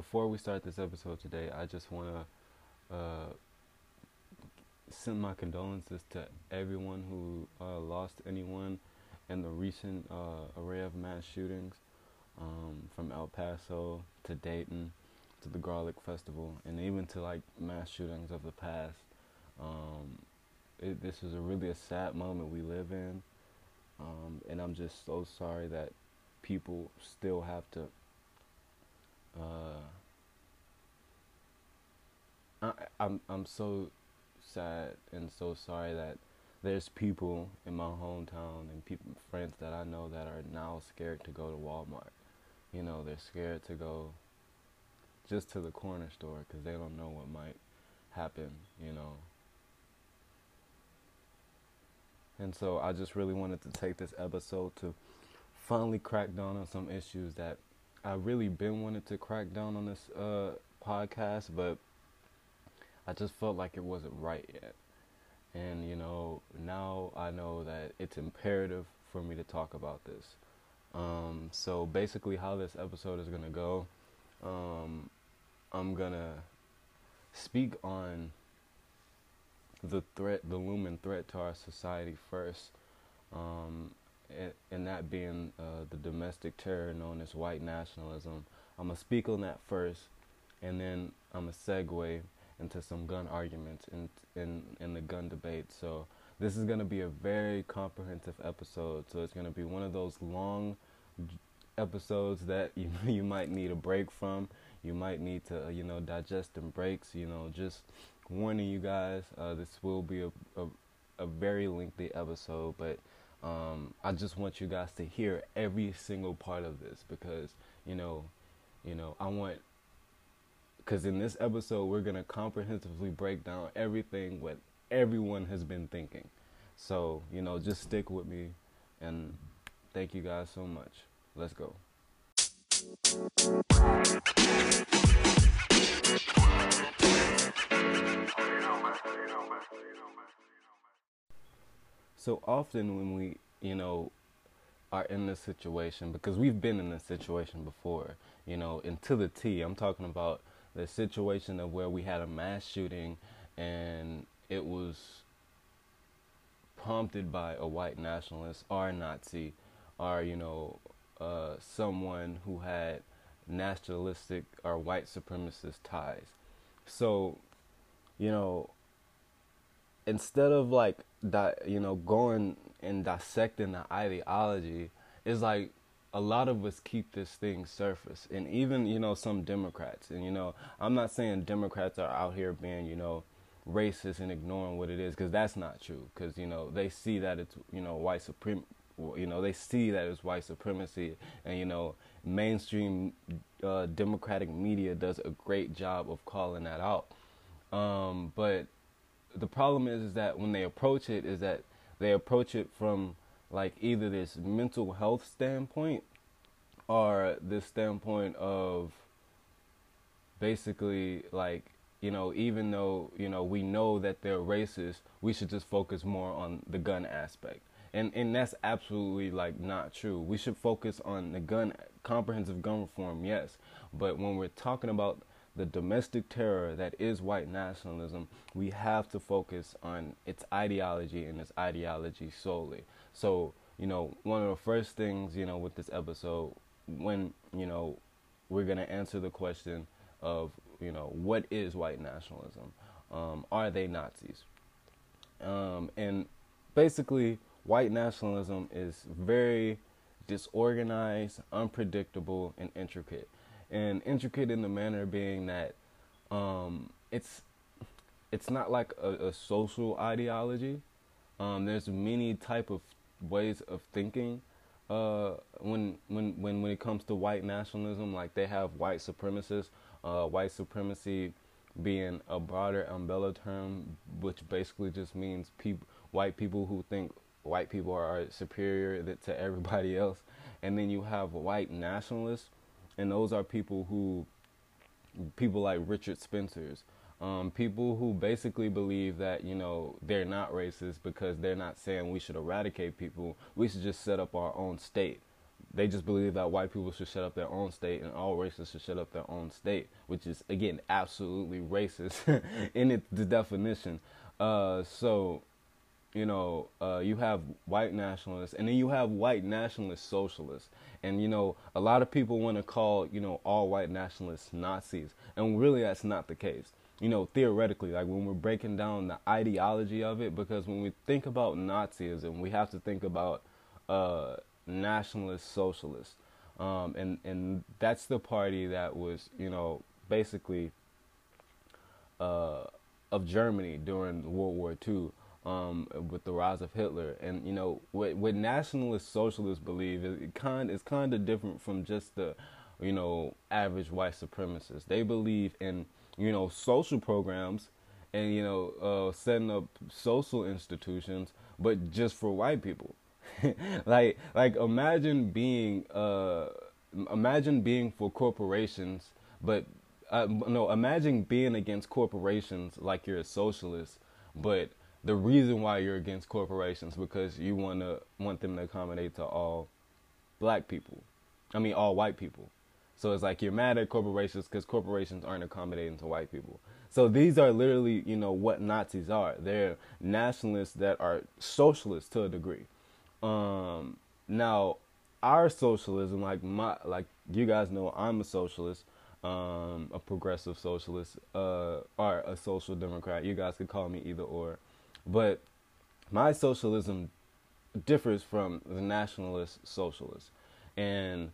before we start this episode today, I just want to uh, send my condolences to everyone who uh, lost anyone in the recent uh, array of mass shootings um, from El Paso to Dayton to the Garlic Festival and even to like mass shootings of the past. Um, it, this is a really a sad moment we live in, um, and I'm just so sorry that people still have to. Uh, I, I'm I'm so sad and so sorry that there's people in my hometown and people friends that I know that are now scared to go to Walmart. You know, they're scared to go just to the corner store because they don't know what might happen. You know. And so I just really wanted to take this episode to finally crack down on some issues that I really been wanted to crack down on this uh, podcast, but I just felt like it wasn't right yet. And you know, now I know that it's imperative for me to talk about this. Um, so basically, how this episode is gonna go, um, I'm gonna speak on the threat, the looming threat to our society first, um, and, and, that being uh, the domestic terror known as white nationalism. I'm gonna speak on that first, and then I'm gonna segue into some gun arguments in in in the gun debate. So this is gonna be a very comprehensive episode. So it's gonna be one of those long episodes that you you might need a break from. You might need to you know digest and breaks. You know just warning you guys. Uh, this will be a, a a very lengthy episode, but um, I just want you guys to hear every single part of this because you know, you know, I want because in this episode, we're to comprehensively break down everything what everyone has been thinking. So, you know, just stick with me. And thank you guys so much. Let's go. So often when we, you know, are in this situation, because we've been in this situation before, you know, and to the T, I'm talking about the situation of where we had a mass shooting and it was prompted by a white nationalist or a Nazi or, you know, uh, someone who had nationalistic or white supremacist ties. So, you know, instead of like, di- you know, going and dissecting the ideology, is like a lot of us keep this thing surface. And even you know some democrats and you know i'm not saying democrats are out here being you know racist and ignoring what it is because that's not true. Because you know they see that it's you know white supreme you know they see that it's white supremacy. And you know mainstream uh, democratic media does a great job of calling that out. Um, but the problem is, is that when they approach it is that they approach it from like either this mental health standpoint or this standpoint of basically like you know even though you know we know that they're racist we should just focus more on the gun aspect. And and that's absolutely like not true. We should focus on the gun comprehensive gun reform yes. But when we're talking about the domestic terror that is white nationalism we have to focus on its ideology and its ideology solely so, you know, one of the first things, you know, with this episode, when, you know, we're going to answer the question of, you know, what is white nationalism? Um, are they Nazis? Um, and basically, white nationalism is very disorganized, unpredictable, and intricate. And intricate in the manner being that um, it's it's not like a, a social ideology. Um, there's many type of ways of thinking uh, when when when when it comes to white nationalism. Like they have white supremacists, uh, white supremacy being a broader umbrella term, which basically just means people, white people who think white people are superior to everybody else, and then you have white nationalists, and those are people who people like Richard Spencer's um, people who basically believe that you know they're not racist because they're not saying we should eradicate people. We should just set up our own state, they just believe that white people should set up their own state and all races should set up their own state, which is again absolutely racist in its the definition. Uh, so, you know, uh, you have white nationalists, and then you have white nationalist socialists, and you know, a lot of people want to call you know all white nationalists Nazis, and really that's not the case. You know, theoretically, like when we're breaking down the ideology of it, because when we think about Nazism, we have to think about uh, nationalist socialists. um, and and that's the party that was you know basically uh, of Germany during World War II. Um, with the rise of Hitler, and you know what, what nationalist socialists believe is kind is kind of different from just the, you know, average white supremacists. They believe in you know social programs, and you know uh, setting up social institutions, but just for white people. like like imagine being uh imagine being for corporations but uh, no imagine being against corporations like you're a socialist but the reason why you're against corporations because you want to want them to accommodate to all black people. I mean all white people. So it's like you're mad at corporations because corporations aren't accommodating to white people. So these are literally you know what nazis are. They're nationalists that are socialists to a degree. Um, now, our socialism, like my, like you guys know, I'm a socialist, um, a progressive socialist, uh, or a social democrat. You guys could call me either or, but my socialism differs from the nationalist socialist, and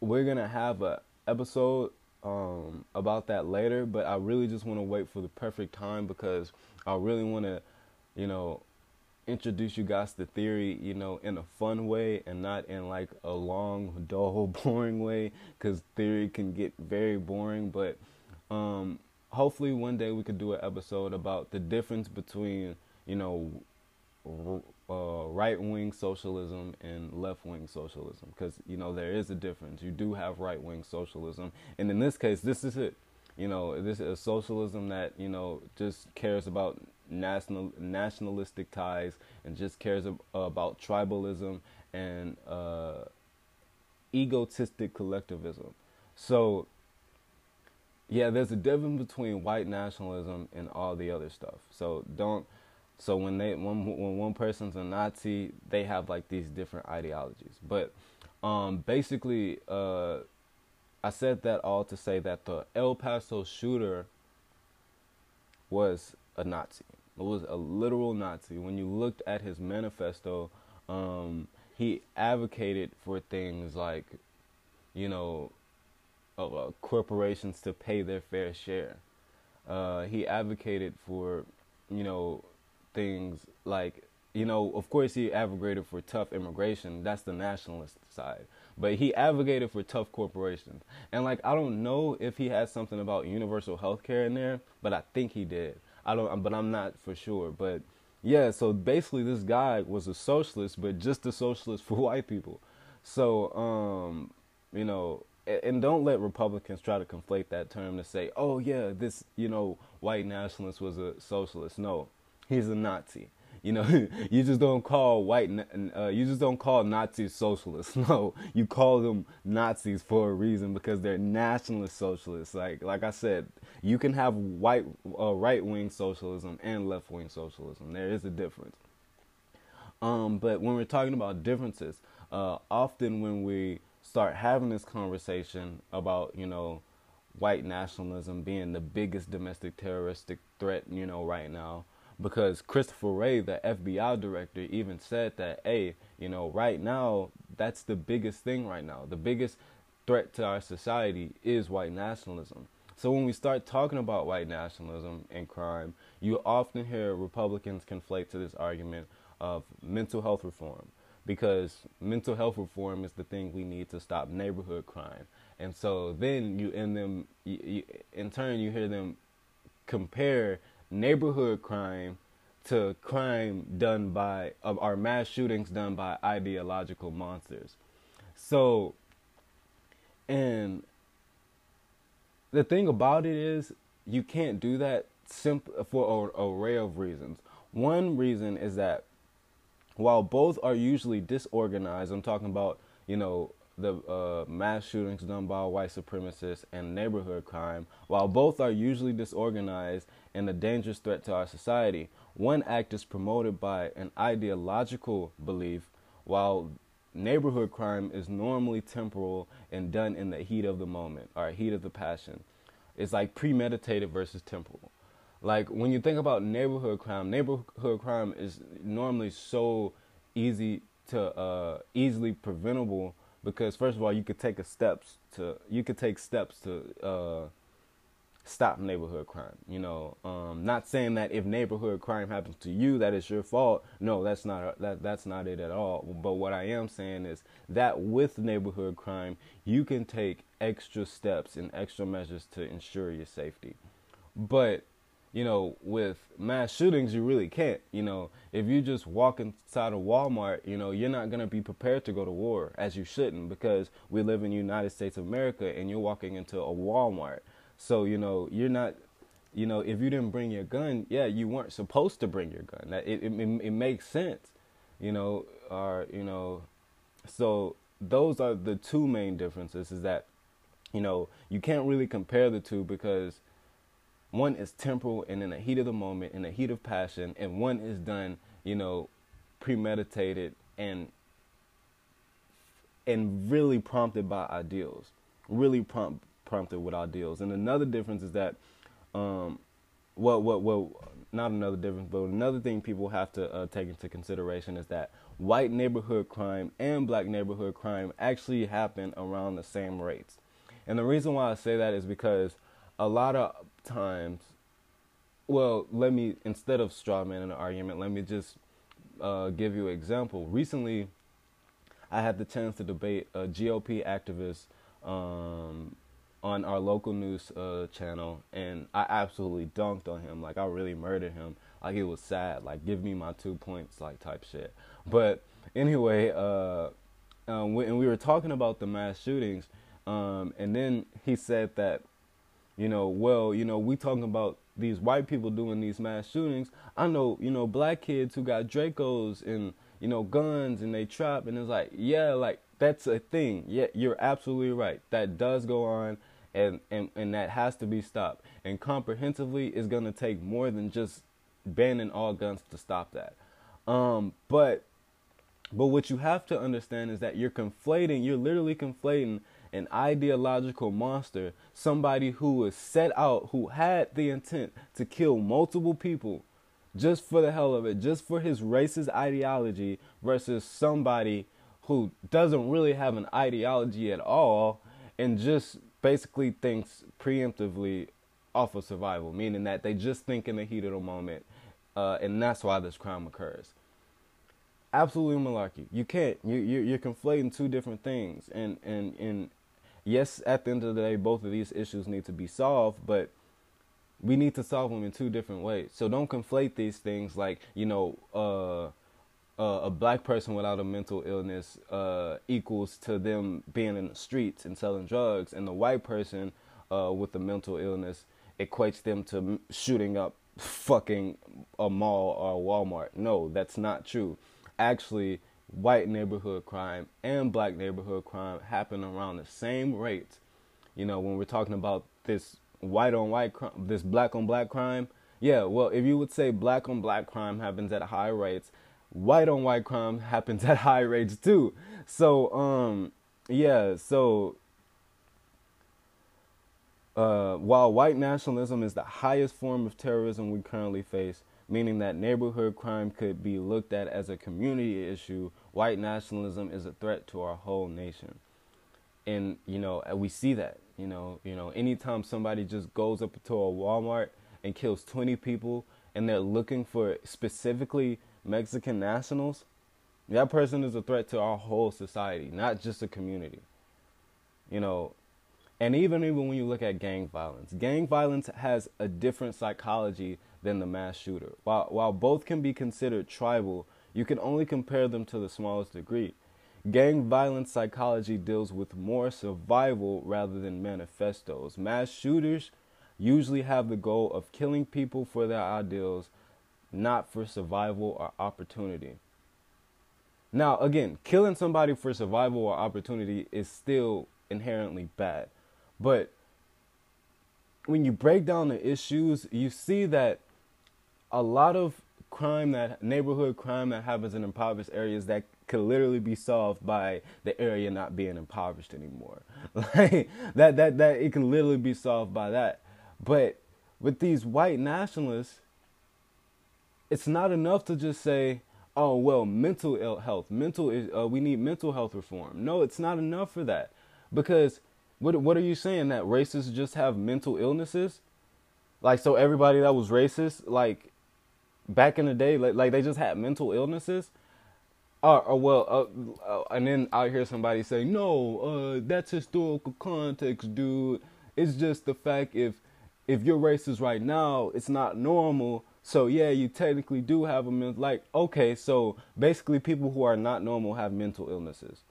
we're gonna have a episode um, about that later. But I really just want to wait for the perfect time because I really want to, you know, introduce you guys to theory, you know, in a fun way and not in like a long, dull, boring way because theory can get very boring. But um, hopefully, one day we could do an episode about the difference between, you know, uh, right wing socialism and left wing socialism because, you know, there is a difference. You do have right wing socialism. And in this case, this is it. You know, this is a socialism that, you know, just cares about national nationalistic ties and just cares ab- about tribalism and uh, egotistic collectivism. So, yeah, there's a difference between white nationalism and all the other stuff. So don't. So when they when when one person's a Nazi, they have like these different ideologies. But um, basically, uh, I said that all to say that the El Paso shooter was a Nazi It was a literal Nazi. When you looked at his manifesto, um, he advocated for things like, you know, uh, corporations to pay their fair share. Uh, he advocated for, you know, things like, you know, of course he advocated for tough immigration. That's the nationalist side. But he advocated for tough corporations. And like I don't know if he had something about universal health care in there, but I think he did. I don't, but I'm not for sure. But yeah, so basically, this guy was a socialist, but just a socialist for white people. So, um, you know, and don't let Republicans try to conflate that term to say, oh yeah, this, you know, white nationalist was a socialist. No, he's a Nazi. You know, you just don't call white, uh, you just don't call Nazis socialists. No, you call them Nazis for a reason because they're nationalist socialists. Like, like I said, you can have white, uh, right wing socialism and left wing socialism. There is a difference. Um, but when we're talking about differences, uh, often when we start having this conversation about, you know, white nationalism being the biggest domestic terroristic threat, you know, right now, because Christopher Wray, the FBI director, even said that, hey, you know, right now, that's the biggest thing right now. The biggest threat to our society is white nationalism. So when we start talking about white nationalism and crime, you often hear Republicans conflate to this argument of mental health reform because mental health reform is the thing we need to stop neighborhood crime. And so then you in them you, you, in turn you hear them compare neighborhood crime to crime done by of our mass shootings done by ideological monsters. So and the thing about it is you can't do that simple for an array of reasons. One reason is that while both are usually disorganized, I'm talking about you know, the uh, mass shootings done by white supremacists and neighborhood crime, while both are usually disorganized and a dangerous threat to our society, one act is promoted by an ideological belief, while neighborhood crime is normally temporal and done in the heat of the moment or heat of the passion. It's like premeditated versus temporal. Like when you think about neighborhood crime, neighborhood crime is normally so easy to uh, easily preventable because first of all, you could take steps to you could take steps to uh, stop neighborhood crime. You know, um, not saying that if neighborhood crime happens to you, that it's your fault. No, that's not that that's not it at all. But what I am saying is that with neighborhood crime, you can take extra steps and extra measures to ensure your safety. But you know, with mass shootings, you really can't. You know, if you just walk inside a Walmart, you know, you're not going to be prepared to go to war as you shouldn't because we live in the United States of America and you're walking into a Walmart. So, you know, you're not, you know, if you didn't bring your gun, yeah, you weren't supposed to bring your gun. That it, it, it makes sense, you know, or, you know, so those are the two main differences is that, you know, you can't really compare the two because one is temporal and in the heat of the moment, in the heat of passion, and one is done, you know, premeditated and and really prompted by ideals, really prompt prompted with ideals. And another difference is that, um, well, well, well, not another difference, but another thing people have to uh, take into consideration is that white neighborhood crime and black neighborhood crime actually happen around the same rates. And the reason why I say that is because a lot of times, well, let me instead of straw man an argument, let me just uh, give you an example. Recently, I had the chance to debate a GOP activist um, on our local news uh, channel, and I absolutely dunked on him. Like I really murdered him. Like it was sad. Like give me my two points, like type shit. But anyway, uh, um, we, and we were talking about the mass shootings, um, and then he said that, you know, well, you know, we talking about these white people doing these mass shootings. I know, you know, black kids who got Dracos and you know guns and they trap, and it's like, yeah, like that's a thing. Yeah, you're absolutely right. That does go on and, and, and that has to be stopped. And comprehensively is to take more than just banning all guns to stop that. Um, but but what you have to understand is that you're conflating, you're literally conflating an ideological monster, somebody who was set out, who had the intent to kill multiple people just for the hell of it, just for his racist ideology, versus somebody who doesn't really have an ideology at all and just basically thinks preemptively off of survival, meaning that they just think in the heat of the moment, uh, and that's why this crime occurs. Absolutely malarkey. You can't. You you you're conflating two different things, and and and yes, at the end of the day, both of these issues need to be solved, but we need to solve them in two different ways. So don't conflate these things like you know. Uh, uh, a black person without a mental illness uh, equals to them being in the streets and selling drugs, and the white person uh, with a mental illness equates them to shooting up fucking a mall or a Walmart. No, that's not true. Actually, white neighborhood crime and black neighborhood crime happen around the same rates. You know, when we're talking about this white on white crime, this black on black crime, yeah, well, if you would say black on black crime happens at high rates, white on white crime happens at high rates too. So um yeah, so uh, while white nationalism is the highest form of terrorism we currently face, meaning that neighborhood crime could be looked at as a community issue, white nationalism is a threat to our whole nation. And you know, we see that. You know, you know, anytime somebody just goes up to a Walmart and kills 20 people, and they're looking for specifically Mexican nationals, that person is a threat to our whole society, not just a community. You know, and even even when you look at gang violence, gang violence has a different psychology than the mass shooter. While while both can be considered tribal, you can only compare them to the smallest degree. Gang violence psychology deals with more survival rather than manifestos. Mass shooters usually have the goal of killing people for their ideals not for survival or opportunity. Now, again, killing somebody for survival or opportunity is still inherently bad. But when you break down the issues, you see that a lot of crime that neighborhood crime that happens in impoverished areas that could literally be solved by the area not being impoverished anymore. Like that that that it can literally be solved by that. But with these white nationalists, it's not enough to just say, "Oh, well, mental ill health, mental uh, we need mental health reform." No, it's not enough for that. Because what what are you saying that racists just have mental illnesses? Like so everybody that was racist like back in the day like, like they just had mental illnesses? Or, or well, uh, uh, and then I hear somebody say, "No, uh, that's historical context, dude. It's just the fact if if you're racist right now, it's not normal. So yeah, you technically do have a mental like okay, so basically people who are not normal have mental illnesses.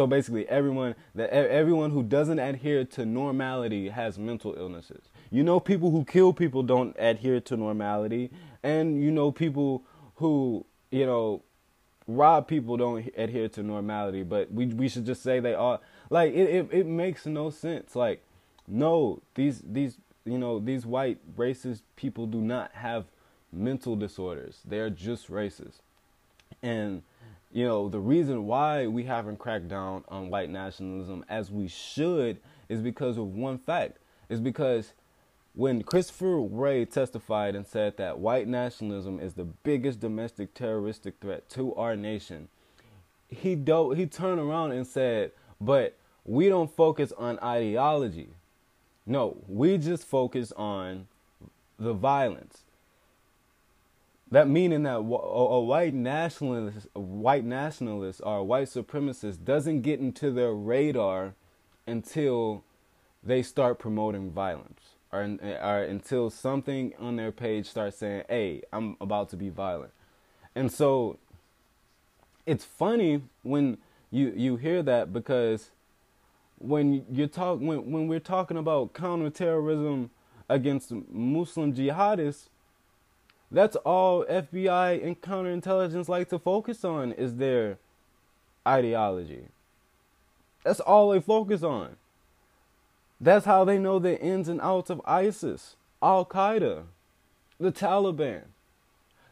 So basically, everyone that everyone who doesn't adhere to normality has mental illnesses. You know, people who kill people don't adhere to normality, and you know, people who you know rob people don't adhere to normality. But we we should just say they are like it. It, it makes no sense. Like no, these these you know these white racist people do not have mental disorders. They are just racist, and you know, the reason why we haven't cracked down on white nationalism as we should is because of one fact. Is because when Christopher Wray testified and said that white nationalism is the biggest domestic terroristic threat to our nation, he do- he turned around and said, "But we don't focus on ideology. No, we just focus on the violence. That meaning that a, a white nationalist, a white nationalist or a white supremacist doesn't get into their radar until they start promoting violence or, eh, or until something on their page starts saying, "Hey, I'm about to be violent." And so it's funny when you you hear that because when you talk when when we're talking about counterterrorism against Muslim jihadists, that's all FBI and counterintelligence like to focus on is their ideology. That's all they focus on. That's how they know the ins and outs of ISIS, Al Qaeda, the Taliban.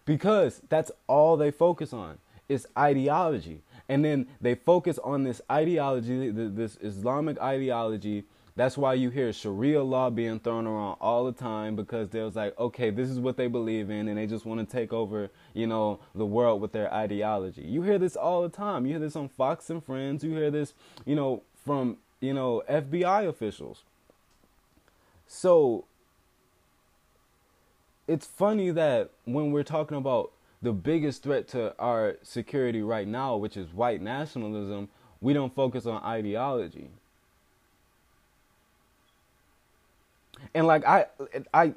Because that's all they focus on is ideology. And then they focus on this ideology, this Islamic ideology that's why you hear Sharia law being thrown around all the time because there's like, okay, this is what they believe in, and they just want to take over, you know, the world with their ideology. You hear this all the time. You hear this on Fox and Friends. You hear this, you know, from you know FBI officials. So it's funny that when we're talking about the biggest threat to our security right now, which is white nationalism, we don't focus on ideology. And like I, I,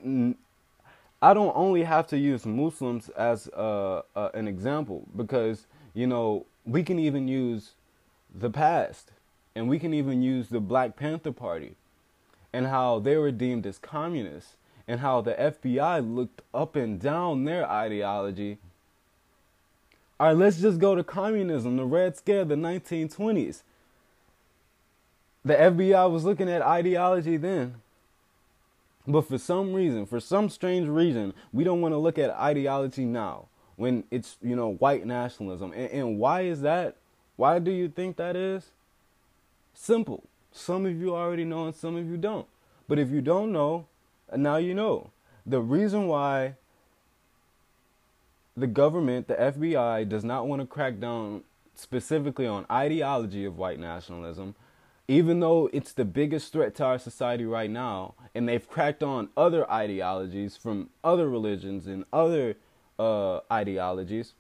I don't only have to use Muslims as uh, uh, an example because you know we can even use the past, and we can even use the Black Panther Party, and how they were deemed as communists, and how the FBI looked up and down their ideology. All right, let's just go to communism, the Red Scare, the 1920s. The FBI was looking at ideology then but for some reason, for some strange reason, we don't want to look at ideology now when it's, you know, white nationalism. And, and why is that? Why do you think that is? Simple. Some of you already know and some of you don't. But if you don't know, now you know. The reason why the government, the FBI, does not want to crack down specifically on ideology of white nationalism even though it's the biggest threat to our society right now, and they've cracked on other ideologies from other religions and other uh, ideologies,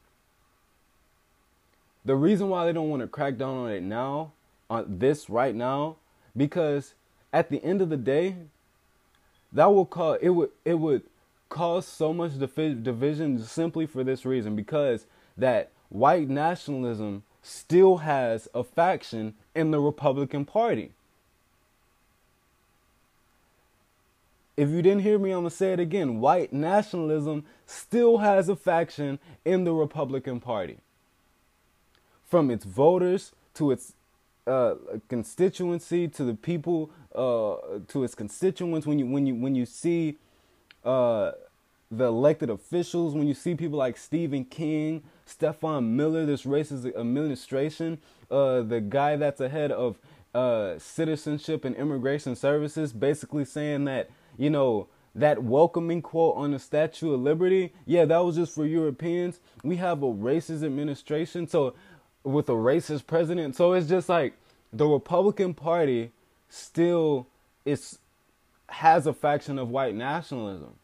the reason why they don't want to crack down on it now, on this right now, because at the end of the day, that will cause it would it would cause so much division simply for this reason because that white nationalism still has a faction in the Republican Party. if you didn't hear me, I'm going to say it again. White nationalism still has a faction in the Republican Party. From its voters to its uh, constituency to the people uh, to its constituents when you when you when you see uh, the elected officials when you see people like Stephen King, Stephen Miller, this racist administration, uh, the guy that's ahead of uh, citizenship and immigration services, basically saying that you know that welcoming quote on the Statue of Liberty, yeah, that was just for Europeans. We have a racist administration, so with a racist president, so it's just like the Republican Party still is has a faction of white nationalism.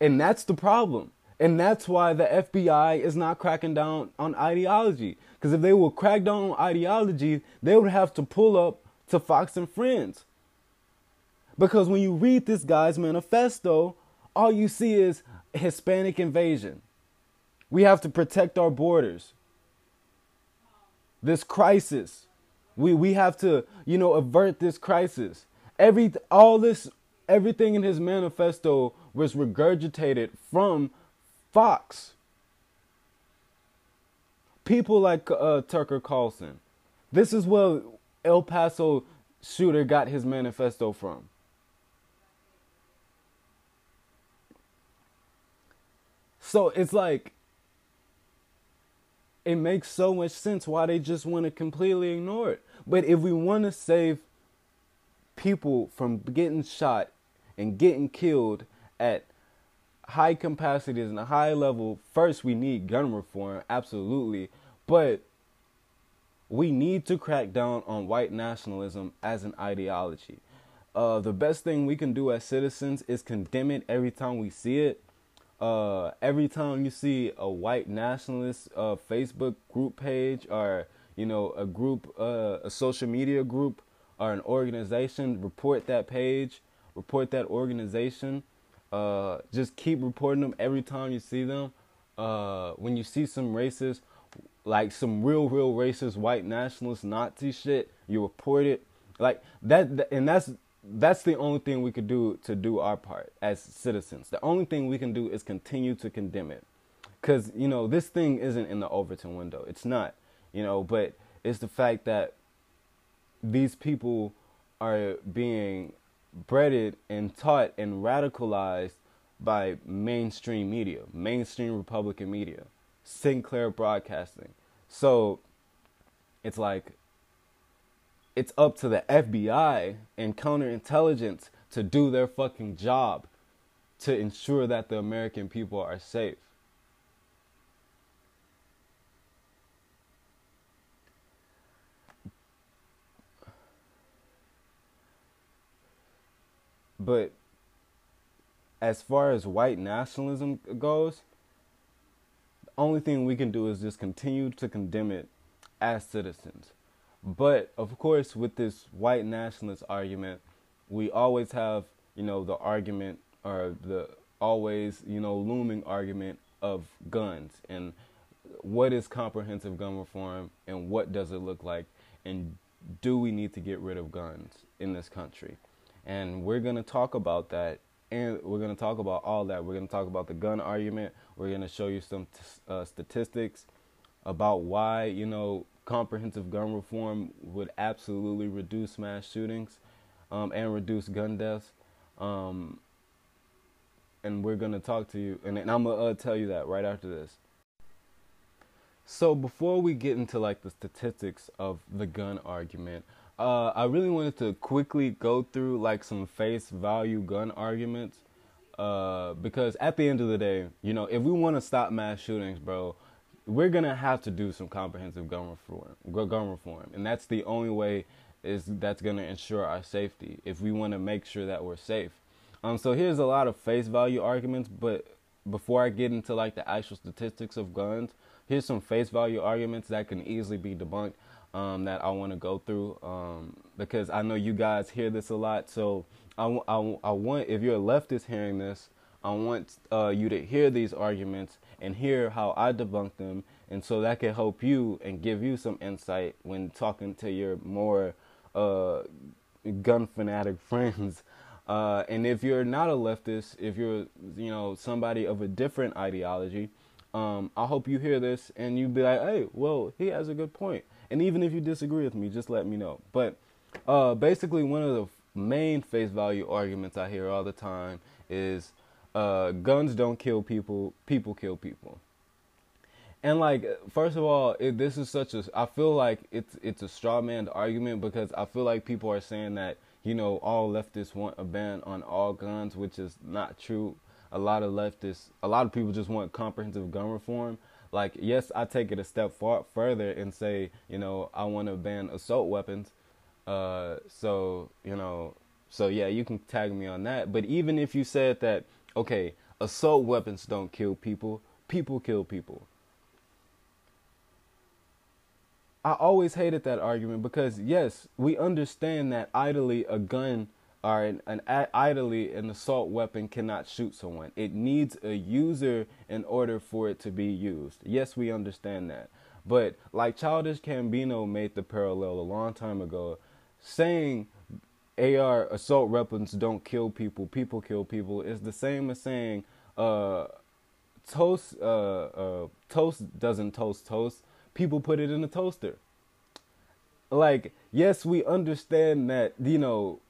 And that's the problem. And that's why the FBI is not cracking down on ideology. Because if they would crack down on ideology, they would have to pull up to Fox and Friends. Because when you read this guy's manifesto, all you see is Hispanic invasion. We have to protect our borders. This crisis. We we have to, you know, avert this crisis. Every all this everything in his manifesto was regurgitated from Fox. People like uh, Tucker Carlson. This is where El Paso shooter got his manifesto from. So it's like it makes so much sense why they just want to completely ignore it. But if we want to save people from getting shot and getting killed at high capacities and a high level, first we need gun reform, absolutely. But we need to crack down on white nationalism as an ideology. Uh, the best thing we can do as citizens is condemn it every time we see it uh, every time you see a white nationalist uh, Facebook group page or you know a group, uh, a social media group or an organization, report that page, report that organization. Uh, just keep reporting them every time you see them. Uh, when you see some racist, like some real, real racist white nationalist Nazi shit, you report it. Like that, and that's that's the only thing we could do to do our part as citizens. The only thing we can do is continue to condemn it. Because, you know, this thing isn't in the Overton window. It's not, you know, but it's the fact that these people are being breaded and taught and radicalized by mainstream media, mainstream Republican media, Sinclair Broadcasting. So it's like it's up to the FBI and counterintelligence to do their fucking job to ensure that the American people are safe. But as far as white nationalism goes, the only thing we can do is just continue to condemn it as citizens. But of course, with this white nationalist argument, we always have, you know, the argument or the always, you know, looming argument of guns and what is comprehensive gun reform and what does it look like and do we need to get rid of guns in this country? And we're going to talk about that and we're going to talk about all that. We're going to talk about the gun argument. We're going to show you some uh, statistics about why, you know, comprehensive gun reform would absolutely reduce mass shootings um, and reduce gun deaths. Um, and we're going to talk to you, and, and I'm going to uh, tell you that right after this. So before we get into like the statistics of the gun argument, uh, I really wanted to quickly go through like some face value gun arguments. Uh, because at the end of the day, you know, if we want to stop mass shootings, bro, we're gonna have to do some comprehensive gun reform, gun reform, and that's the only way is that's gonna ensure our safety if we want to make sure that we're safe. Um, so here's a lot of face value arguments, but before I get into like the actual statistics of guns, here's some face value arguments that can easily be debunked um, that I want to go through um, because I know you guys hear this a lot. So I, I, I want if you're a leftist hearing this, I want uh, you to hear these arguments and hear how I debunk them. And so that can help you and give you some insight when talking to your more uh, gun fanatic friends. Uh, and if you're not a leftist, if you're you know somebody of a different ideology, um, I hope you hear this and you be like, hey, well, he has a good point. And even if you disagree with me, just let me know. But uh, basically, one of the main face value arguments I hear all the time is uh, guns don't kill people, people kill people. And like, first of all, it, this is such a. I feel like it's it's a straw man argument because I feel like people are saying that you know all leftists want a ban on all guns, which is not true. A lot of leftists, a lot of people just want comprehensive gun reform. Like, yes, I take it a step far further and say, you know, I want to ban assault weapons. Uh, so you know, so yeah, you can tag me on that. But even if you said that, okay, assault weapons don't kill people, people kill people I always hated that argument because yes, we understand that idly a gun or an, an idly an assault weapon cannot shoot someone. It needs a user in order for it to be used. Yes, we understand that. But like Childish Gambino made the parallel a long time ago, saying AR assault weapons don't kill people, people kill people is the same as saying uh, toast uh, uh, toast doesn't toast toast people put it in a toaster. Like, yes, we understand that, you know,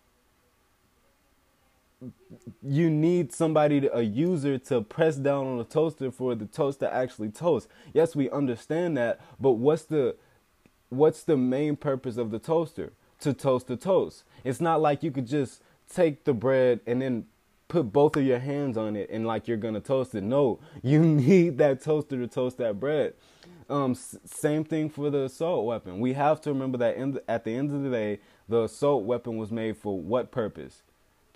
you need somebody to, a user to press down on the toaster for the toast to actually toast. Yes, we understand that, but what's the what's the main purpose of the toaster? To toast the toast. It's not like you could just take the bread and then put both of your hands on it and like you're gonna toast it. No, you need that toaster to toast that bread. Um, s- same thing for the assault weapon. We have to remember that in the, at the end of the day, the assault weapon was made for what purpose?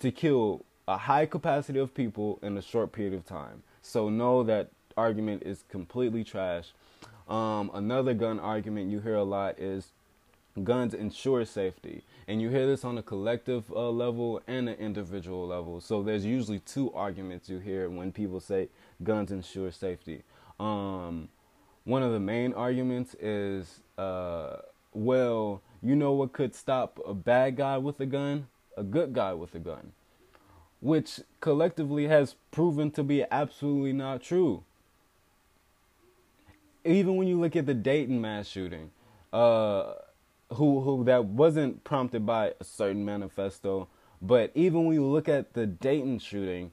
To kill a high capacity of people in a short period of time. So know that argument is completely trash. Um, another gun argument you hear a lot is guns ensure safety. And you hear this on a collective uh, level and an individual level. So there's usually two arguments you hear when people say guns ensure safety. Um, one of the main arguments is, uh, well, you know what could stop a bad guy with a gun? A good guy with a gun. Which collectively has proven to be absolutely not true. Even when you look at the Dayton mass shooting, uh, who who that wasn't prompted by a certain manifesto, but even when you look at the Dayton shooting,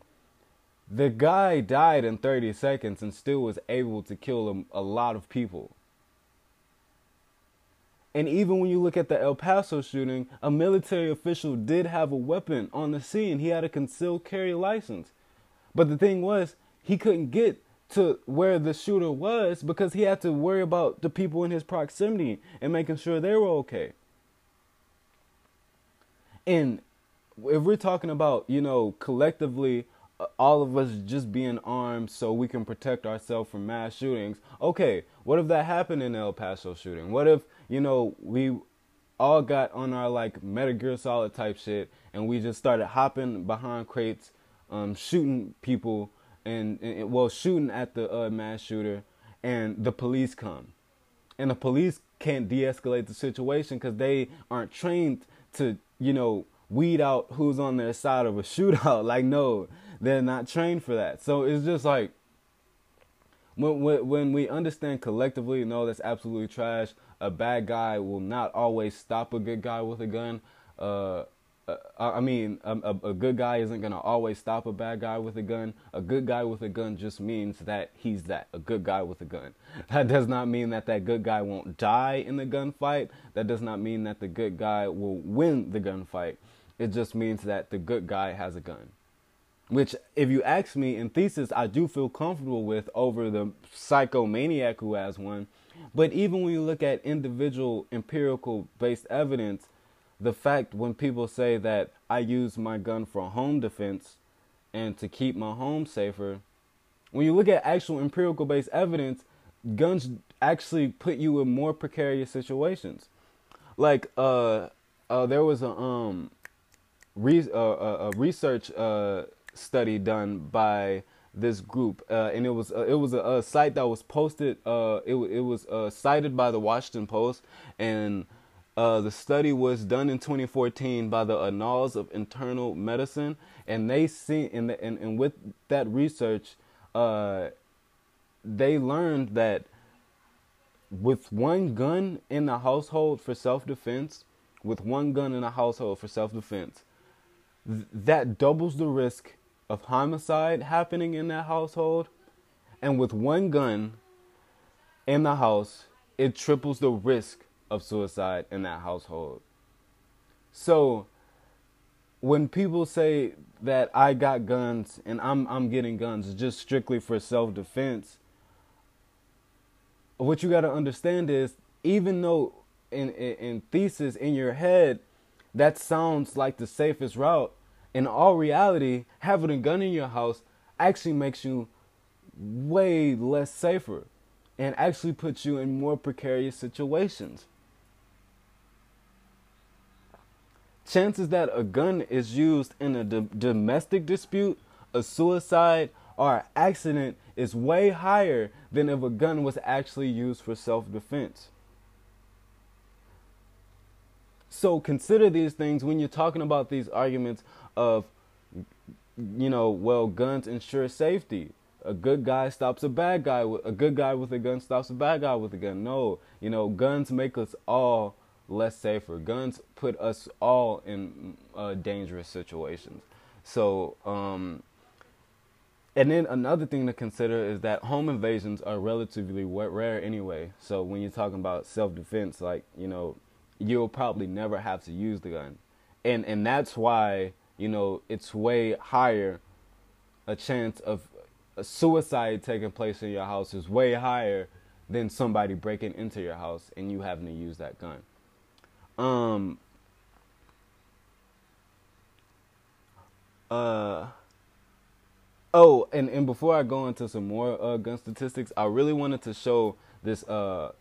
the guy died in 30 seconds and still was able to kill a, a lot of people. And even when you look at the El Paso shooting, a military official did have a weapon on the scene. He had a concealed carry license. But the thing was, he couldn't get to where the shooter was because he had to worry about the people in his proximity and making sure they were okay. And if we're talking about, you know, collectively all of us just being armed so we can protect ourselves from mass shootings. Okay, what if that happened in El Paso shooting? What if, you know, we all got on our like Metal Gear Solid type shit and we just started hopping behind crates, um, shooting people and, and well, shooting at the uh, mass shooter and the police come. And the police can't de-escalate the situation because they aren't trained to, you know, weed out who's on their side of a shootout. Like, no, they're not trained for that. So it's just like when when, we understand collectively, no, that's absolutely trash. A bad guy will not always stop a good guy with a gun. Uh, uh, I mean, a, a, good guy isn't gonna always stop a bad guy with a gun. A good guy with a gun just means that he's that a good guy with a gun. That does not mean that that good guy won't die in the gunfight. That does not mean that the good guy will win the gunfight. It just means that the good guy has a gun which if you ask me in thesis i do feel comfortable with over the psychomaniac who has one. But even when you look at individual empirical based evidence the fact when people say that i use my gun for home defense and to keep my home safer when you look at actual empirical based evidence guns actually put you in more precarious situations. Like uh, uh there was a um re- uh, a research uh study done by this group, uh, and it was uh, it was a, a, site that was posted. Uh, it it was uh, cited by the Washington Post, and Uh, the study was done in 2014 by the Annals of Internal Medicine, and they see in the, and, and with that research, uh, they learned that with one gun in the household for self-defense, with one gun in the household for self-defense, th- that doubles the risk of homicide happening in that household, and with one gun in the house, it triples the risk of suicide in that household. So when people say that I got guns and I'm I'm getting guns just strictly for self-defense, what you got to understand is even though in, in in thesis in your head that sounds like the safest route, in all reality, having a gun in your house actually makes you way less safer and actually puts you in more precarious situations. chances that a gun is used in a domestic dispute, a suicide, or an accident is way higher than if a gun was actually used for self defense. So consider these things when you're talking about these arguments of, you know, well, guns ensure safety. A good guy stops a bad guy. A good guy with a gun stops a bad guy with a gun. No, you know, guns make us all less safer. Guns put us all in uh, dangerous situations. So, um, and then another thing to consider is that home invasions are relatively rare anyway. So when you're talking about self-defense, like you know, you'll probably never have to use the gun, and and that's why you know it's way higher. A chance of a suicide taking place in your house is way higher than somebody breaking into your house and you having to use that gun. Um. Uh. Oh, and, and before I go into some more uh, gun statistics, I really wanted to show this uh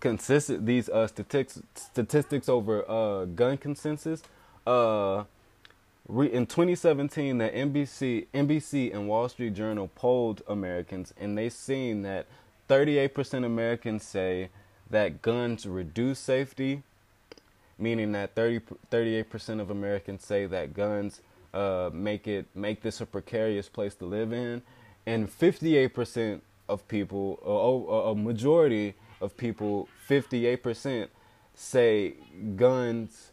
consistent these uh statistics statistics over uh gun consensus. Uh, re- in 2017, the NBC NBC and Wall Street Journal polled Americans, and they seen that 38% of Americans say that guns reduce safety, meaning that 30, 38% of Americans say that guns uh, make it make this a precarious place to live in, and 58% of people, a, a majority of people, 58% say guns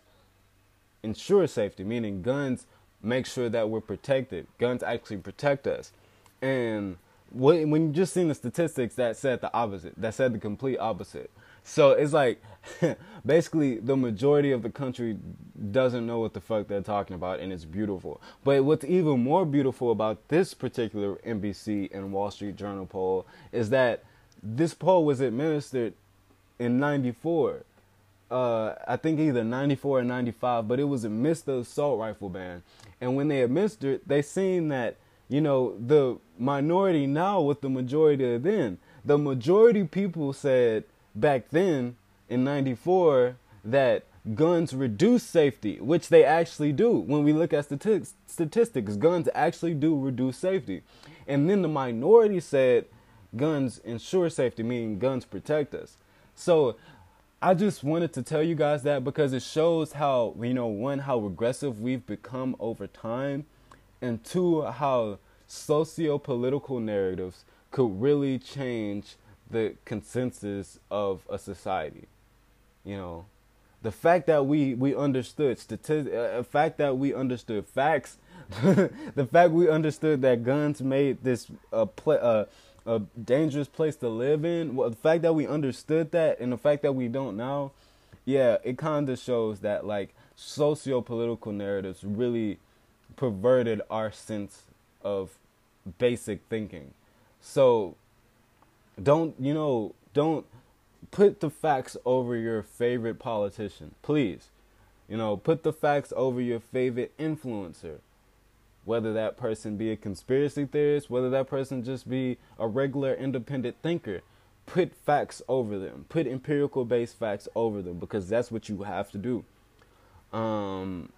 ensure safety, meaning guns make sure that we're protected. Guns actually protect us, and when you just seen the statistics that said the opposite, that said the complete opposite. So it's like basically the majority of the country doesn't know what the fuck they're talking about and it's beautiful. But what's even more beautiful about this particular NBC and Wall Street Journal poll is that this poll was administered in 94. Uh, I think either 94 or 95, but it was amidst the assault rifle ban. And when they administered, they seen that, you know, the minority now with the majority then. The majority people said back then in 94 that guns reduce safety, which they actually do. When we look at statistics, guns actually do reduce safety. And then the minority said guns ensure safety, meaning guns protect us. So I just wanted to tell you guys that because it shows how, you know, one, how regressive we've become over time, and two, how socio political narratives could really change the consensus of a society. You know, the fact that we we understood statistics, uh, the fact that we understood facts, the fact we understood that guns made this a pl- uh, a dangerous place to live in. Well, the fact that we understood that, and the fact that we don't now, yeah, it kind of shows that like socio-political narratives really perverted our sense of basic thinking. So don't, you know, don't put the facts over your favorite politician. Please. You know, put the facts over your favorite influencer. Whether that person be a conspiracy theorist, whether that person just be a regular independent thinker. Put facts over them. Put empirical based facts over them because that's what you have to do. Um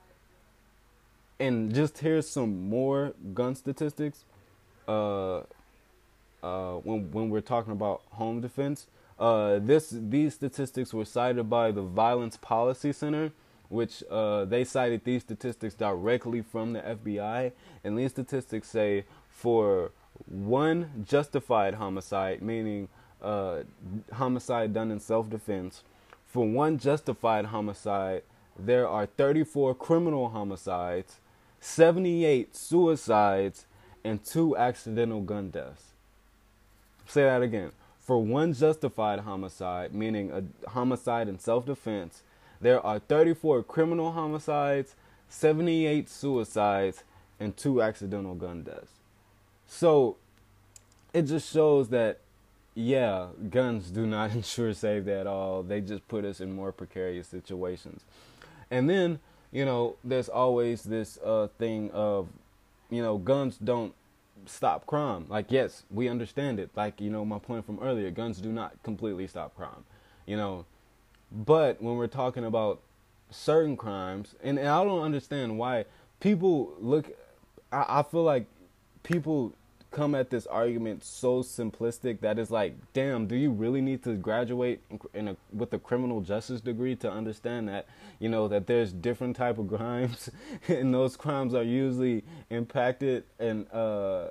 and just here's some more gun statistics. Uh uh, when when we're talking about home defense, Uh, this these statistics were cited by the Violence Policy Center, which uh, they cited these statistics directly from the FBI, and these statistics say for one justified homicide, meaning uh, homicide done in self-defense, for one justified homicide, there are 34 criminal homicides, 78 suicides, and two accidental gun deaths. Say that again. For one justified homicide, meaning a homicide in self defense, there are 34 criminal homicides, 78 suicides, and two accidental gun deaths. So it just shows that, yeah, guns do not ensure safety at all. They just put us in more precarious situations. And then, you know, there's always this uh, thing of, you know, guns don't stop crime. Like, yes, we understand it. Like, you know, my point from earlier, guns do not completely stop crime. You know, but when we're talking about certain crimes, and, and I don't understand why people look, I, I feel like people come at this argument so simplistic that it's like, damn, do you really need to graduate in a, with a criminal justice degree to understand that, you know, that there's different type of crimes, and those crimes are usually impacted and uh,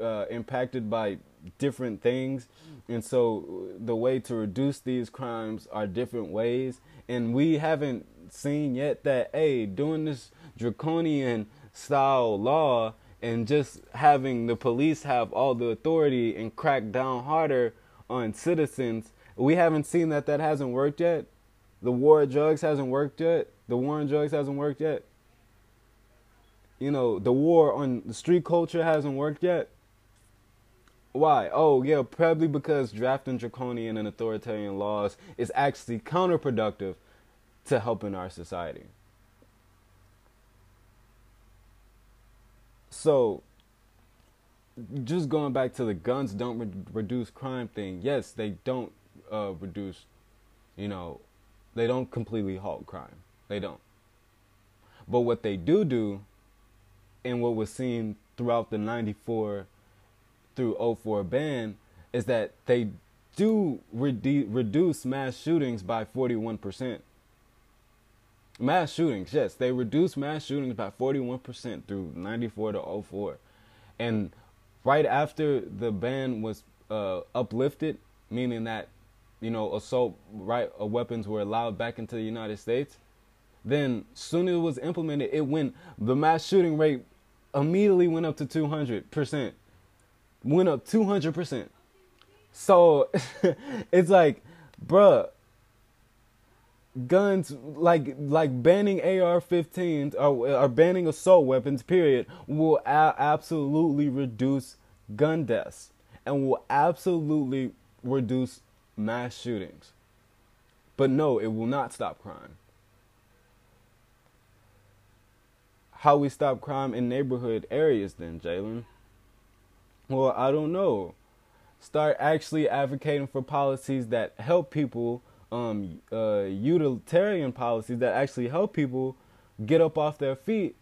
uh, impacted by different things, and so the way to reduce these crimes are different ways, and we haven't seen yet that hey, doing this draconian style law and just having the police have all the authority and crack down harder on citizens, we haven't seen that that hasn't worked yet. The war on drugs hasn't worked yet. The war on drugs hasn't worked yet. You know, the war on the street culture hasn't worked yet. Why? Oh, yeah, probably because drafting draconian and authoritarian laws is actually counterproductive to helping our society. So, just going back to the guns don't re- reduce crime thing. Yes, they don't uh, reduce, you know, they don't completely halt crime. They don't. But what they do do, and what was seen throughout the 94 through 04 ban, is that they do re- reduce mass shootings by 41%. Mass shootings, yes, they reduce mass shootings by 41% through 94 to 04. And right after the ban was uh, uplifted, meaning that, you know, assault right uh, weapons were allowed back into the United States, then soon as it was implemented, it went, the mass shooting rate immediately went up to 200%. Went up 200%. So it's like, bruh, guns like like banning AR-15s or, or banning assault weapons period will a- absolutely reduce gun deaths and will absolutely reduce mass shootings. But no, it will not stop crime. How we stop crime in neighborhood areas then, Jalen? Well, I don't know. Start actually advocating for policies that help people um, uh, utilitarian policies that actually help people get up off their feet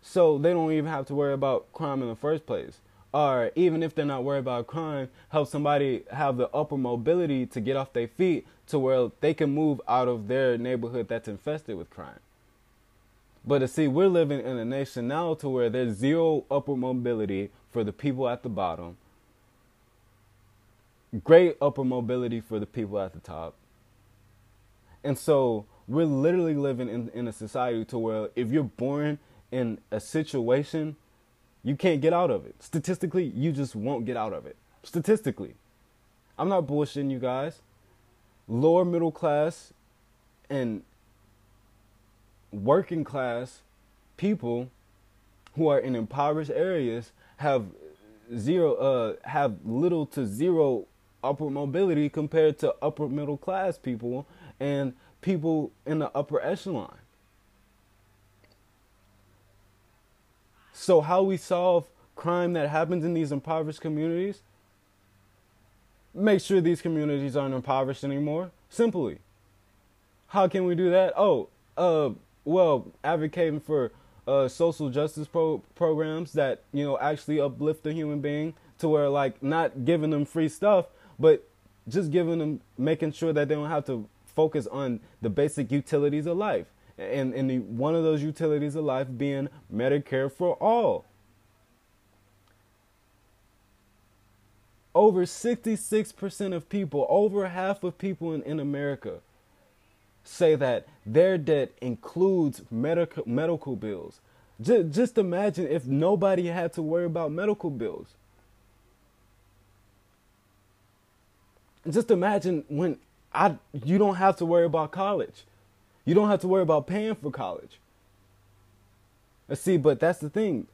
so they don't even have to worry about crime in the first place. Or even if they're not worried about crime, help somebody have the upper mobility to get off their feet to where they can move out of their neighborhood that's infested with crime. But to see, we're living in a nation now to where there's zero upper mobility for the people at the bottom, great upper mobility for the people at the top and so we're literally living in, in a society to where if you're born in a situation, you can't get out of it. Statistically, you just won't get out of it. Statistically. I'm not bullshitting you guys. Lower middle class and working class people who are in impoverished areas have zero uh have little to zero upper mobility compared to upper middle class people and people in the upper echelon. So, how we solve crime that happens in these impoverished communities? Make sure these communities aren't impoverished anymore. Simply. How can we do that? Oh, uh, well, advocating for uh, social justice pro- programs that you know actually uplift the human being to where like not giving them free stuff, but just giving them, making sure that they don't have to focus on the basic utilities of life. And, and the, one of those utilities of life being Medicare for all. Over 66% of people, over half of people in, in America, say that their debt includes medical medical bills. Just, just imagine if nobody had to worry about medical bills. Just imagine when I you don't have to worry about college. You don't have to worry about paying for college. See, but that's the thing.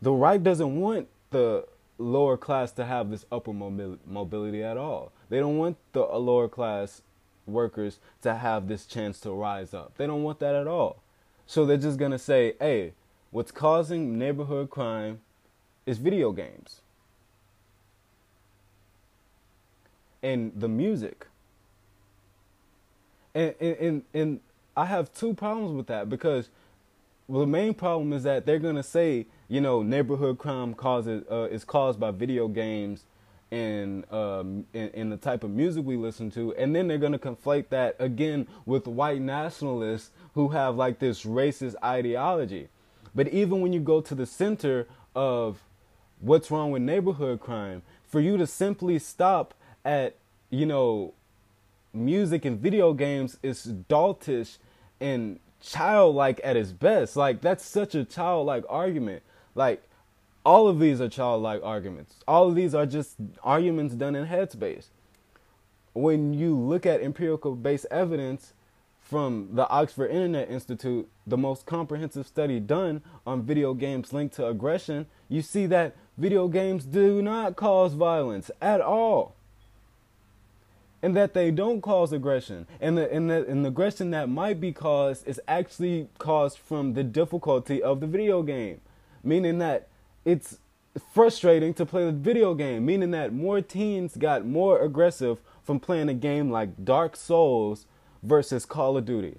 The right doesn't want the lower class to have this upper mobility at all. They don't want the lower class workers to have this chance to rise up. They don't want that at all. So they're just going to say, hey, what's causing neighborhood crime is video games. And the music. And, and, and, I have two problems with that because well, the main problem is that they're going to say, you know, neighborhood crime causes uh, is caused by video games in, um, the type of music we listen to, and then they're gonna conflate that again with white nationalists who have like this racist ideology. But even when you go to the center of what's wrong with neighborhood crime, for you to simply stop at you know music and video games is doltish and childlike at its best. Like that's such a childlike argument. Like all of these are childlike arguments. All of these are just arguments done in headspace. When you look at empirical based evidence from the Oxford Internet Institute, the most comprehensive study done on video games linked to aggression, you see that video games do not cause violence at all. And that they don't cause aggression. And the, and the, and the aggression that might be caused is actually caused from the difficulty of the video game. Meaning that it's frustrating to play the video game, meaning that more teens got more aggressive from playing a game like Dark Souls versus Call of Duty.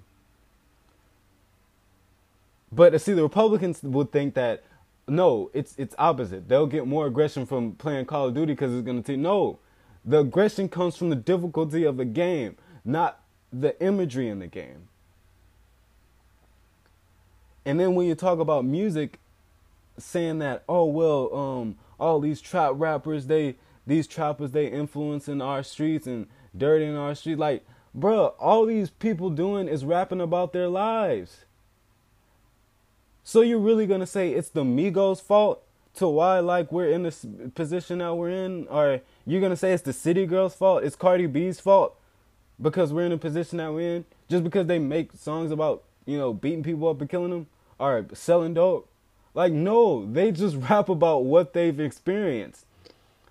But uh, see, the Republicans would think that no, it's it's opposite. They'll get more aggression from playing Call of Duty because it's going to take no. The aggression comes from the difficulty of the game, not the imagery in the game. And then when you talk about music, saying that oh well um all these trap rappers they these trappers they influencing our streets and dirtying our streets like bruh all these people doing is rapping about their lives. So you're really gonna say it's the migos fault to why like we're in this position that we're in? Or you're gonna say it's the city girls fault? It's cardi b's fault because we're in the position that we're in? Just because they make songs about you know beating people up and killing them? Or selling dope like, no, they just rap about what they've experienced.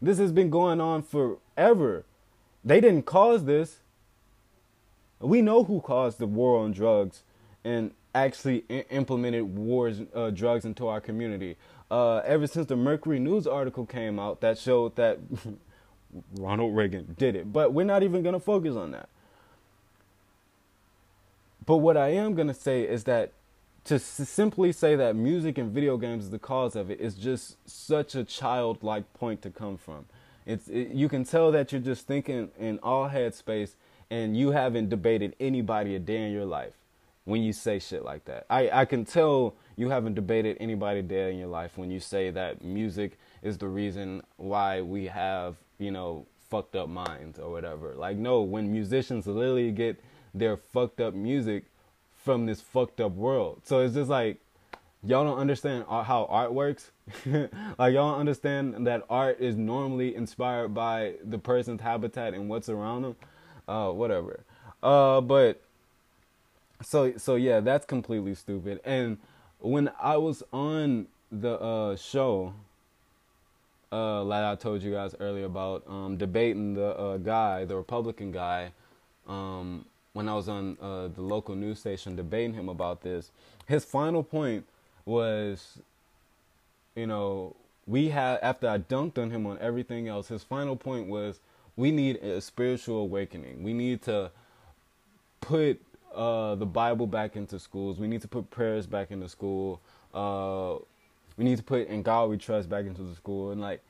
This has been going on forever. They didn't cause this. We know who caused the war on drugs and actually I- implemented wars, uh, drugs into our community. Uh, ever since the Mercury News article came out that showed that Ronald Reagan did it. But we're not even going to focus on that. But what I am going to say is that to simply say that music and video games is the cause of it is just such a childlike point to come from. It's it, you can tell that you're just thinking in all headspace and you haven't debated anybody a day in your life when you say shit like that. I, I can tell you haven't debated anybody a day in your life when you say that music is the reason why we have, you know, fucked up minds or whatever. Like no, when musicians literally get their fucked up music from this fucked up world. So it's just like y'all don't understand how art works. like y'all don't understand that art is normally inspired by the person's habitat and what's around them. Uh, whatever. Uh, but so so yeah, that's completely stupid. And when I was on the uh, show, uh, like I told you guys earlier about um, debating the uh, guy, the Republican guy, um, when I was on uh, the local news station debating him about this, his final point was, you know, we had after I dunked on him on everything else. His final point was, we need a spiritual awakening. We need to put uh, the Bible back into schools. We need to put prayers back into school. Uh, we need to put in God we trust back into the school. And like,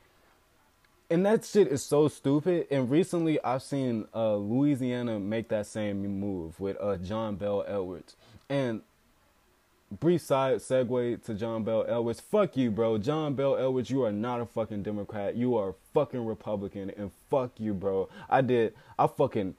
and that shit is so stupid. And recently, I've seen uh, Louisiana make that same move with uh, John Bel Edwards. And brief side segue to John Bel Edwards. Fuck you, bro. John Bel Edwards, you are not a fucking Democrat. You are a fucking Republican. And fuck you, bro. I did. I fucking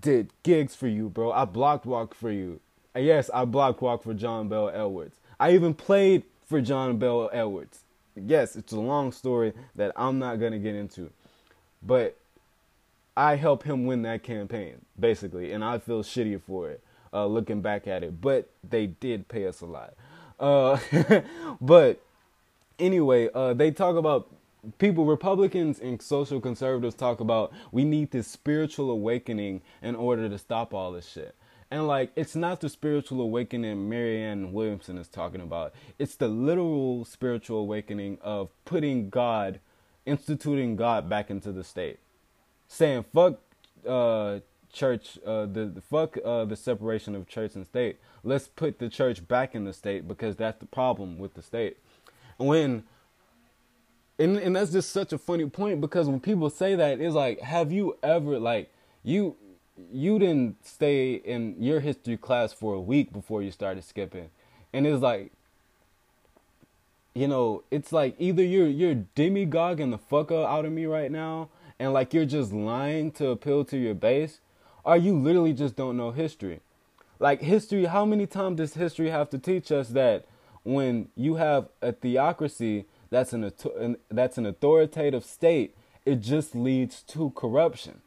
did gigs for you, bro. I blocked walk for you. And yes, I blocked walk for John Bel Edwards. I even played for John Bel Edwards yes, it's a long story that I'm not going to get into. But I helped him win that campaign, basically, and I feel shitty for it, uh, looking back at it. But they did pay us a lot. Uh, but anyway, uh, they talk about people, Republicans and social conservatives talk about we need this spiritual awakening in order to stop all this shit. And like, it's not the spiritual awakening Marianne Williamson is talking about. It's the literal spiritual awakening of putting God, instituting God back into the state, saying fuck uh, church, uh, the, the fuck uh, the separation of church and state. Let's put the church back in the state because that's the problem with the state. When and and that's just such a funny point because when people say that, it's like, have you ever like you you didn't stay in your history class for a week before you started skipping. And it's like you know, it's like either you're you're demagoguing the fuck out of me right now and like you're just lying to appeal to your base, or you literally just don't know history. Like history, how many times does history have to teach us that when you have a theocracy that's an that's an authoritative state, it just leads to corruption.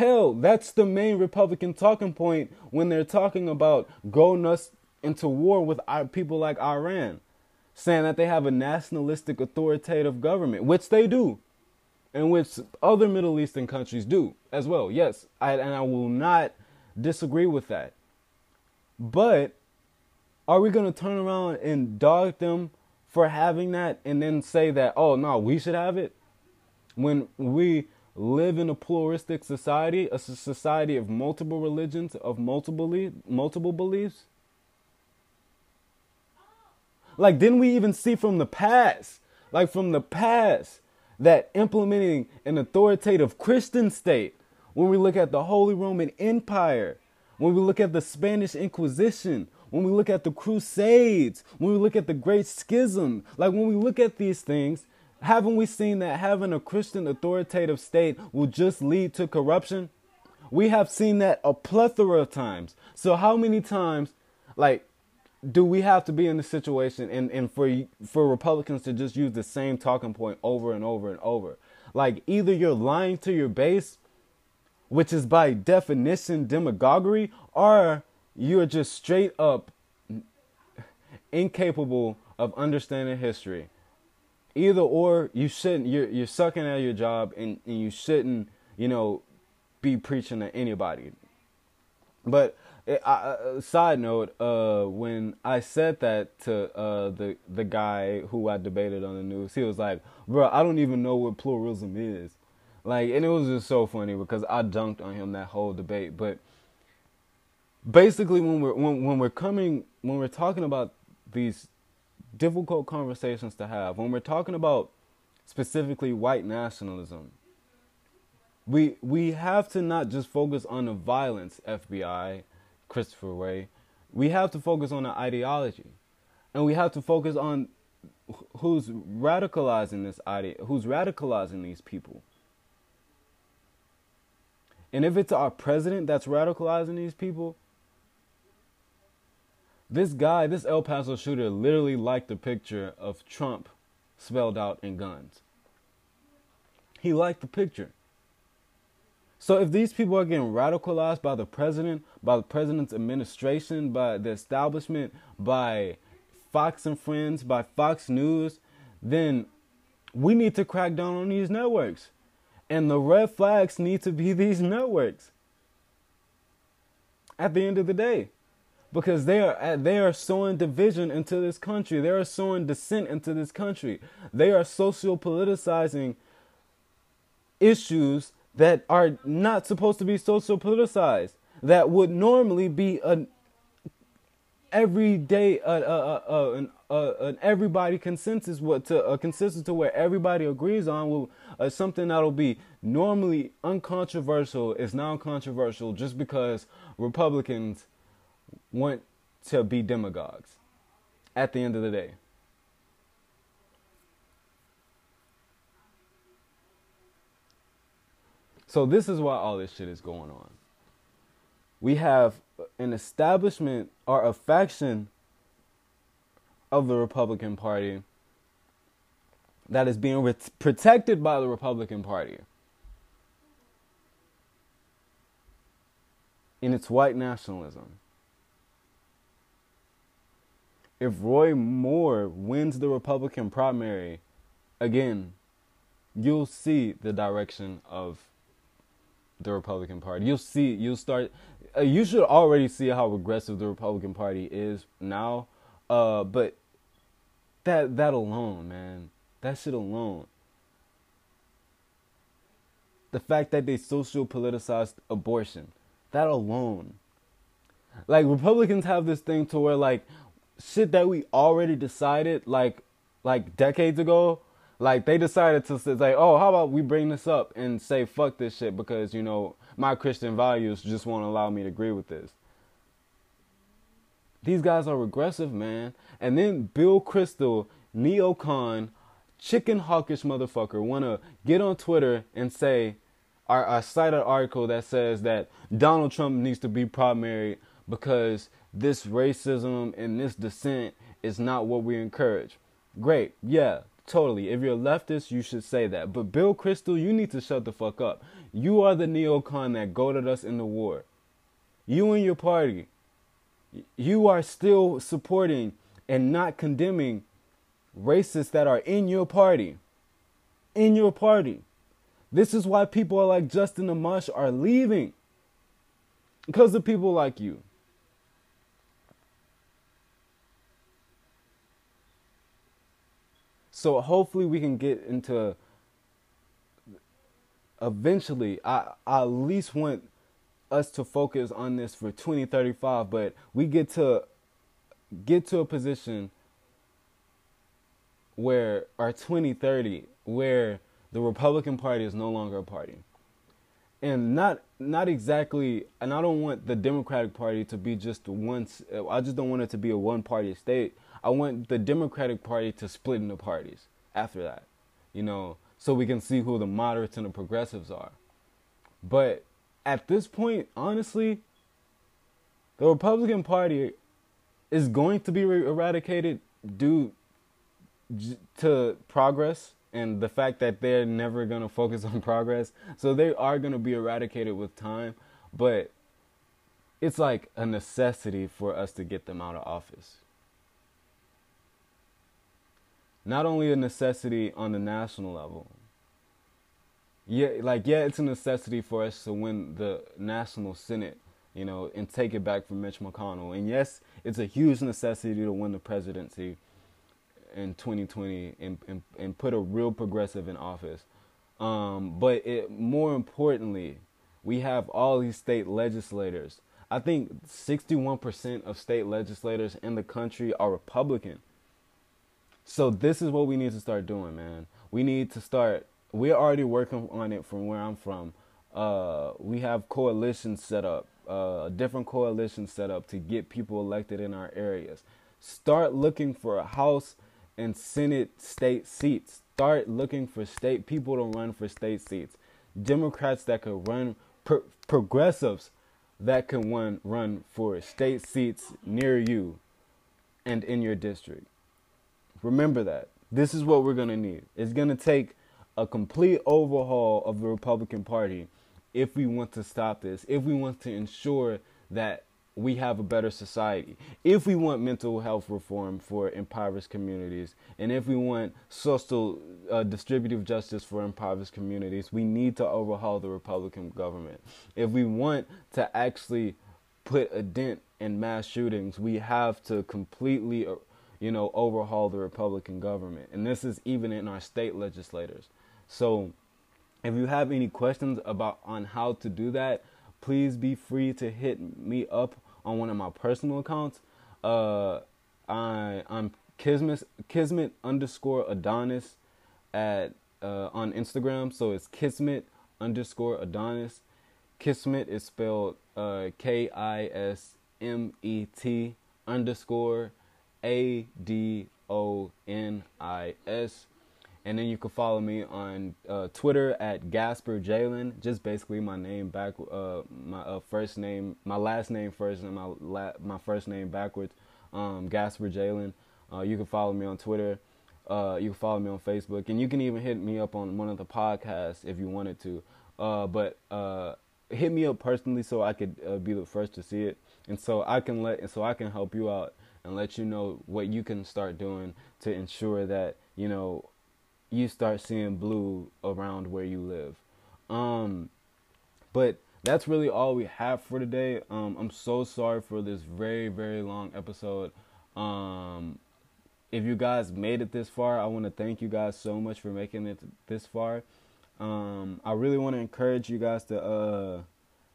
Hell, that's the main Republican talking point when they're talking about going us into war with our people like Iran, saying that they have a nationalistic authoritative government, which they do, and which other Middle Eastern countries do as well. Yes, I, and I will not disagree with that. But are we going to turn around and dog them for having that and then say that, oh, no, we should have it? When we live in a pluralistic society, a society of multiple religions, of multiple multiple beliefs? Like, didn't we even see from the past, like from the past, that implementing an authoritative Christian state, when we look at the Holy Roman Empire, when we look at the Spanish Inquisition, when we look at the Crusades, when we look at the Great Schism, like when we look at these things, haven't we seen that having a Christian authoritative state will just lead to corruption? We have seen that a plethora of times. So how many times, like, do we have to be in the situation and, and for for Republicans to just use the same talking point over and over and over? Like either you're lying to your base, which is by definition demagoguery, or you're just straight up incapable of understanding history either or you shouldn't you're you're sucking at your job and, and you shouldn't you know be preaching to anybody. But it, I, uh, side note uh, when i said that to uh, the the guy who i debated on the news he was like bro i don't even know what pluralism is. Like and it was just so funny because i dunked on him that whole debate but basically when we're when, when we're coming when we're talking about these difficult conversations to have when we're talking about specifically white nationalism. We we have to not just focus on the violence, FBI, Christopher Wray. We have to focus on the ideology. And we have to focus on who's radicalizing this idea, who's radicalizing these people. And if it's our president that's radicalizing these people, this guy, this El Paso shooter, literally liked the picture of Trump spelled out in guns. He liked the picture. So if these people are getting radicalized by the president, by the president's administration, by the establishment, by Fox and Friends, by Fox News, then we need to crack down on these networks. And the red flags need to be these networks. At the end of the day because they are they are sowing division into this country. They are sowing dissent into this country. They are social politicizing issues that are not supposed to be social politicized. That would normally be an everyday uh, uh, uh, an an everybody consensus, what to a consensus to where everybody agrees on, will uh, something that'll be normally uncontroversial is now controversial just because Republicans want to be demagogues. At the end of the day. So this is why all this shit is going on. We have an establishment or a faction of the Republican Party that is being protected by the Republican Party in its white nationalism. If Roy Moore wins the Republican primary again, you'll see the direction of the Republican Party. You'll see, you'll start, uh, you should already see how regressive the Republican Party is now. Uh, but that that alone, man, that shit alone. The fact that they social politicized abortion, that alone. Like Republicans have this thing to where like shit that we already decided like like decades ago like they decided to say, like, oh, how about we bring this up and say fuck this shit because you know my Christian values just won't allow me to agree with this. These guys are regressive, man. And then Bill Kristol, neocon, chicken hawkish motherfucker, wanna get on Twitter and say, I, I cite an article that says that Donald Trump needs to be primary because this racism and this dissent is not what we encourage. Great, yeah, Totally. If you're a leftist, you should say that. But Bill Kristol, you need to shut the fuck up. You are the neocon that goaded us in the war. You and your party, you are still supporting and not condemning racists that are in your party. In your party. This is why people like Justin Amash are leaving. Because of people like you. So hopefully we can get into eventually I, I at least want us to focus on this for 2035 but we get to get to a position where our 2030 where the Republican Party is no longer a party. And not not exactly and I don't want the Democratic Party to be just one I just don't want it to be a one party state. I want the Democratic Party to split into parties after that, you know, so we can see who the moderates and the progressives are. But at this point, honestly, the Republican Party is going to be er-, eradicated due to progress and the fact that they're never going to focus on progress. So they are going to be eradicated with time, but it's like a necessity for us to get them out of office not only a necessity on the national level. Yeah, like yeah, it's a necessity for us to win the national senate, you know, and take it back from Mitch McConnell. And yes, it's a huge necessity to win the presidency in 2020 and and, and put a real progressive in office. Um, but it more importantly, we have all these state legislators. I think 61% of state legislators in the country are Republican. So this is what we need to start doing, man. We need to start. We're already working on it from where I'm from. Uh, we have coalitions set up, uh, different coalitions set up to get people elected in our areas. Start looking for a House and Senate state seats. Start looking for state people to run for state seats. Democrats that could run, pro- progressives that can run run for state seats near you and in your district. Remember that. This is what we're going to need. It's going to take a complete overhaul of the Republican Party if we want to stop this, if we want to ensure that we have a better society, if we want mental health reform for impoverished communities, and if we want social uh, distributive justice for impoverished communities, we need to overhaul the Republican government. If we want to actually put a dent in mass shootings, we have to completely uh, you know, overhaul the Republican government. And this is even in our state legislators. So if you have any questions about on how to do that, please be free to hit me up on one of my personal accounts. Uh, I I'm Kismet Kismet underscore Adonis at uh, on Instagram. So it's Kismet underscore Adonis. Kismet is spelled uh, K I S M E T underscore A D O N I S. And then you can follow me on uh, Twitter at Gasper Jalen. Just basically my name back, uh, my uh, first name, my last name first, and my la- my first name backwards. Um, Gasper Jalen. Uh, you can follow me on Twitter. Uh, you can follow me on Facebook, and you can even hit me up on one of the podcasts if you wanted to. Uh, but hit me up personally so I could be the first to see it, and so I can let, and so I can help you out and let you know what you can start doing to ensure that you know you start seeing blue around where you live. Um, but that's really all we have for today. Um, I'm so sorry for this very, very long episode. Um, if you guys made it this far, I want to thank you guys so much for making it this far. Um, I really want to encourage you guys to, uh,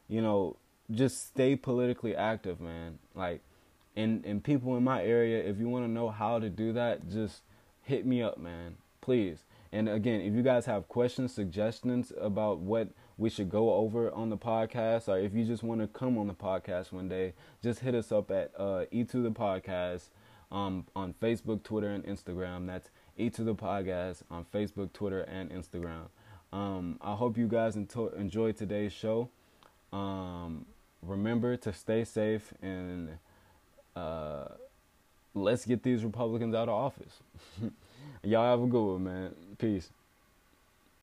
you know, just stay politically active, man. Like, and and people in my area, if you want to know how to do that, just hit me up, man. Please. And again, if you guys have questions, suggestions about what we should go over on the podcast, or if you just want to come on the podcast one day, just hit us up at uh, E to the Podcast um, on Facebook, Twitter, and Instagram. That's E to the Podcast on Facebook, Twitter, and Instagram. Um, I hope you guys into- enjoy today's show. Um, remember to stay safe and uh, let's get these Republicans out of office. Y'all have a good one, man. Peace.